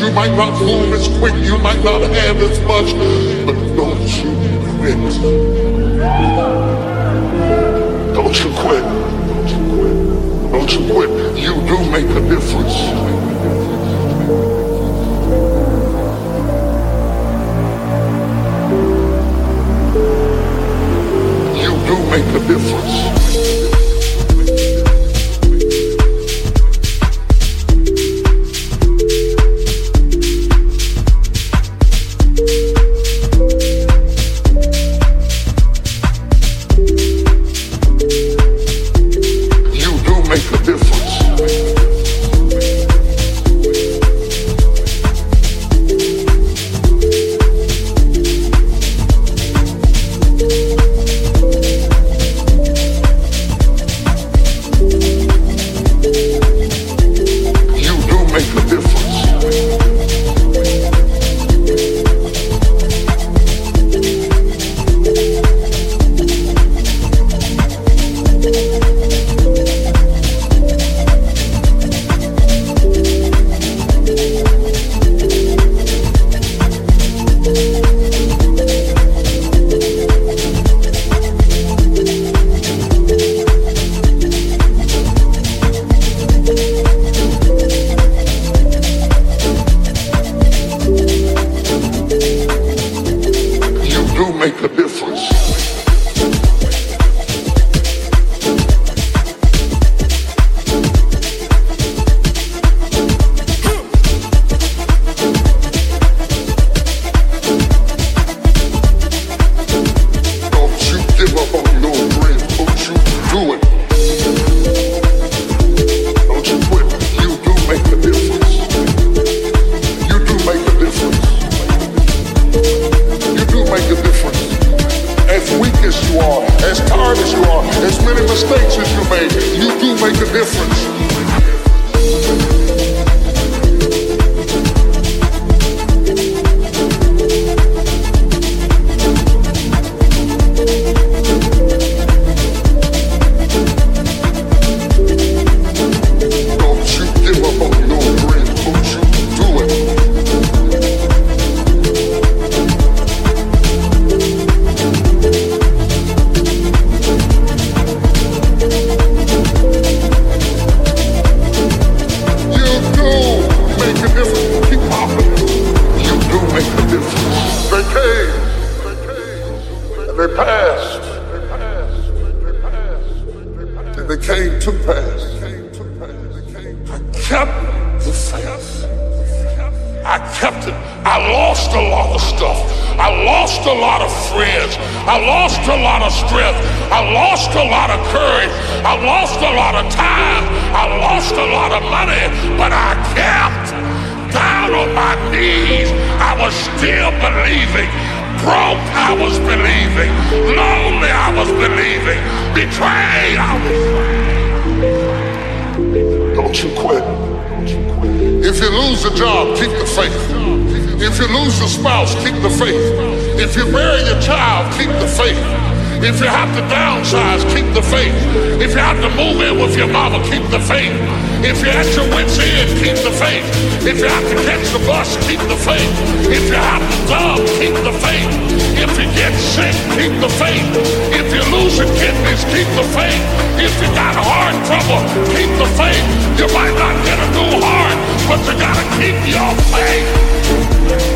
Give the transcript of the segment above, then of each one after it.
You might not move as quick, you might not have as much. lost a lot of friends. I lost a lot of strength. I lost a lot of courage. I lost a lot of time. I lost a lot of money, but I kept down on my knees. I was still believing. Broke, I was believing. Lonely, I was believing. Betrayed, I was. Don't you quit. If you lose a job, keep the faith. If you lose your spouse, keep the faith. If you marry your child, keep the faith. If you have to downsize, keep the faith. If you have to move in with your mama, keep the faith. If you're at your wits' end, keep the faith. If you have to catch the bus, keep the faith. If you have to love, keep the faith. If you get sick, keep the faith. If you lose your kidneys, keep the faith. If you got heart trouble, keep the faith. You might not get a new heart, but you gotta keep your faith.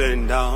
and down.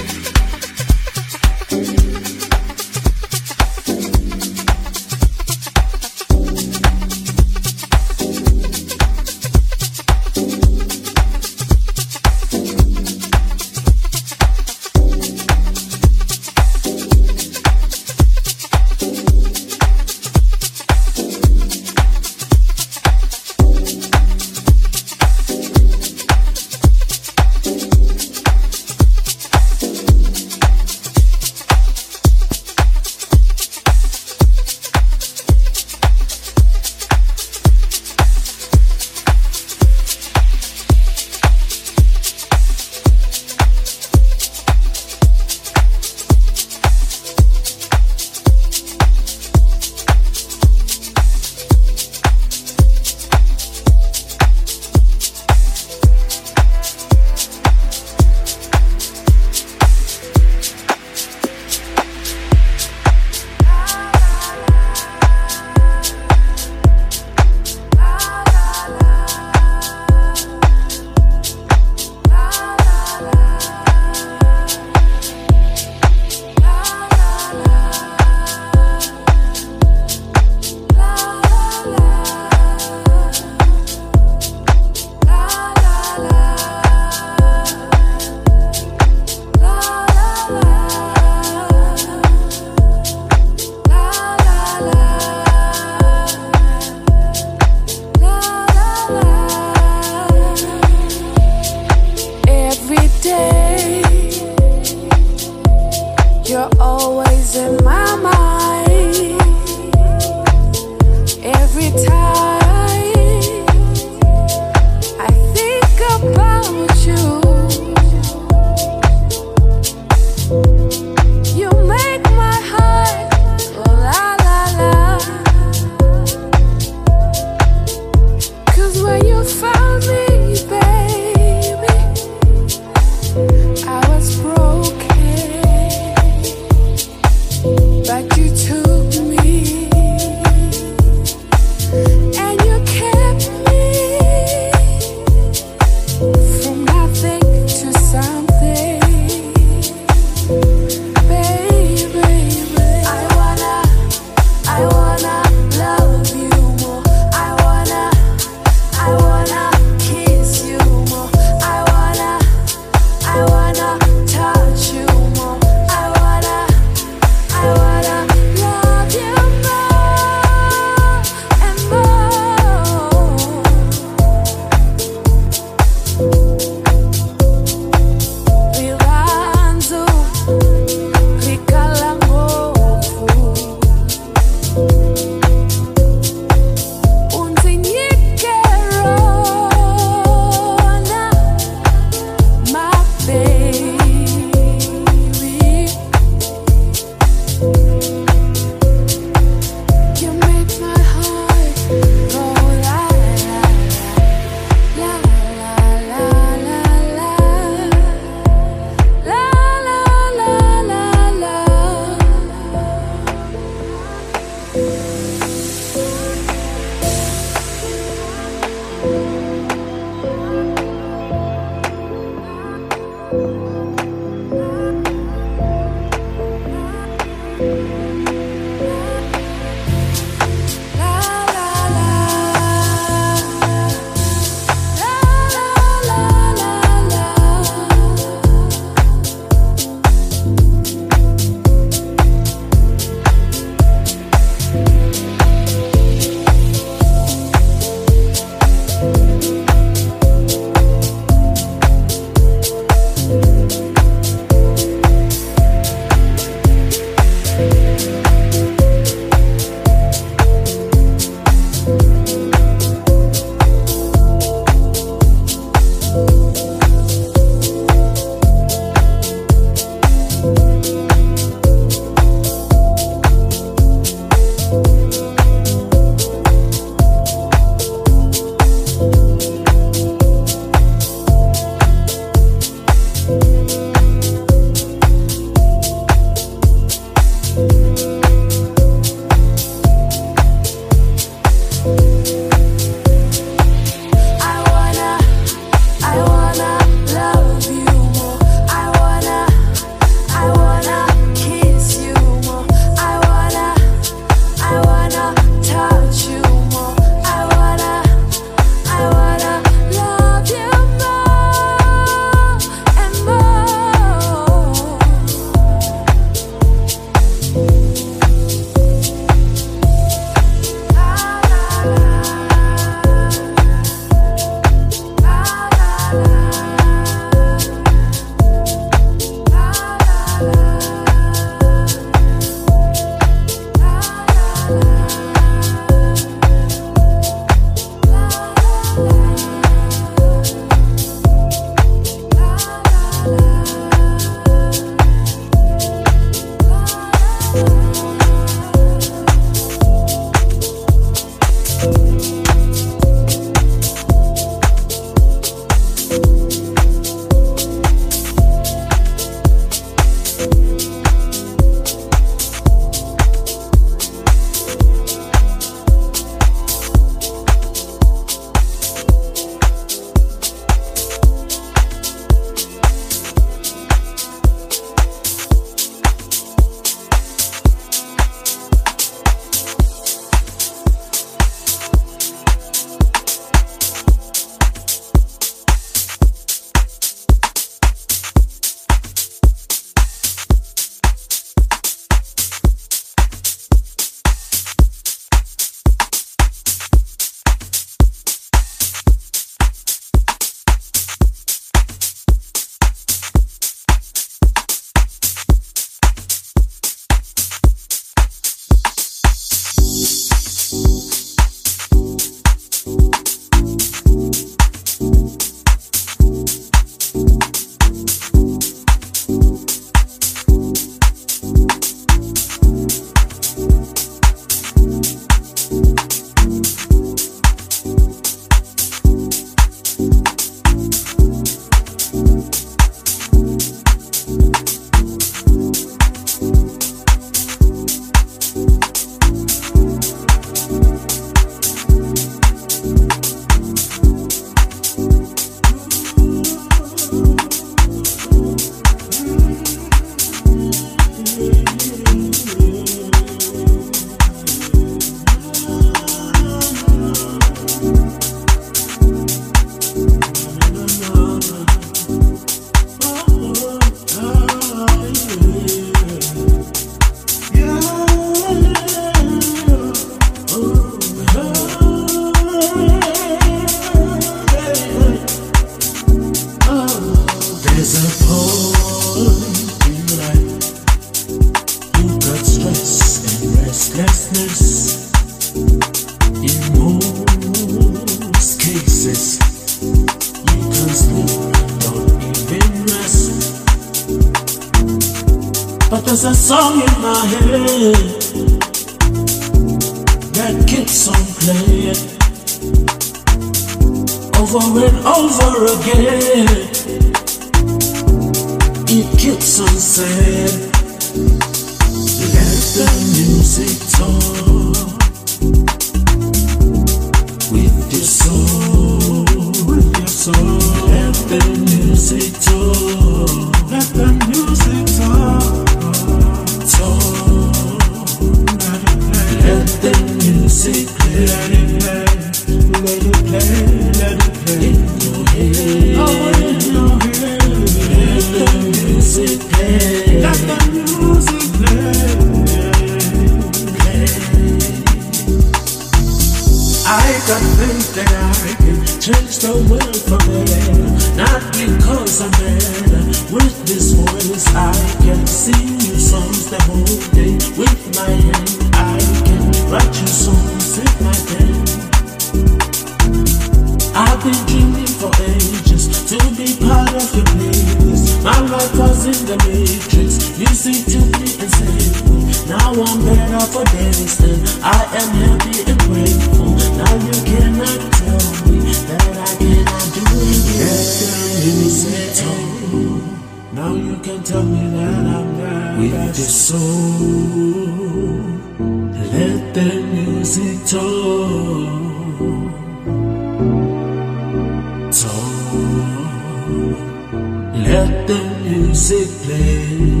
Let the music play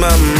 my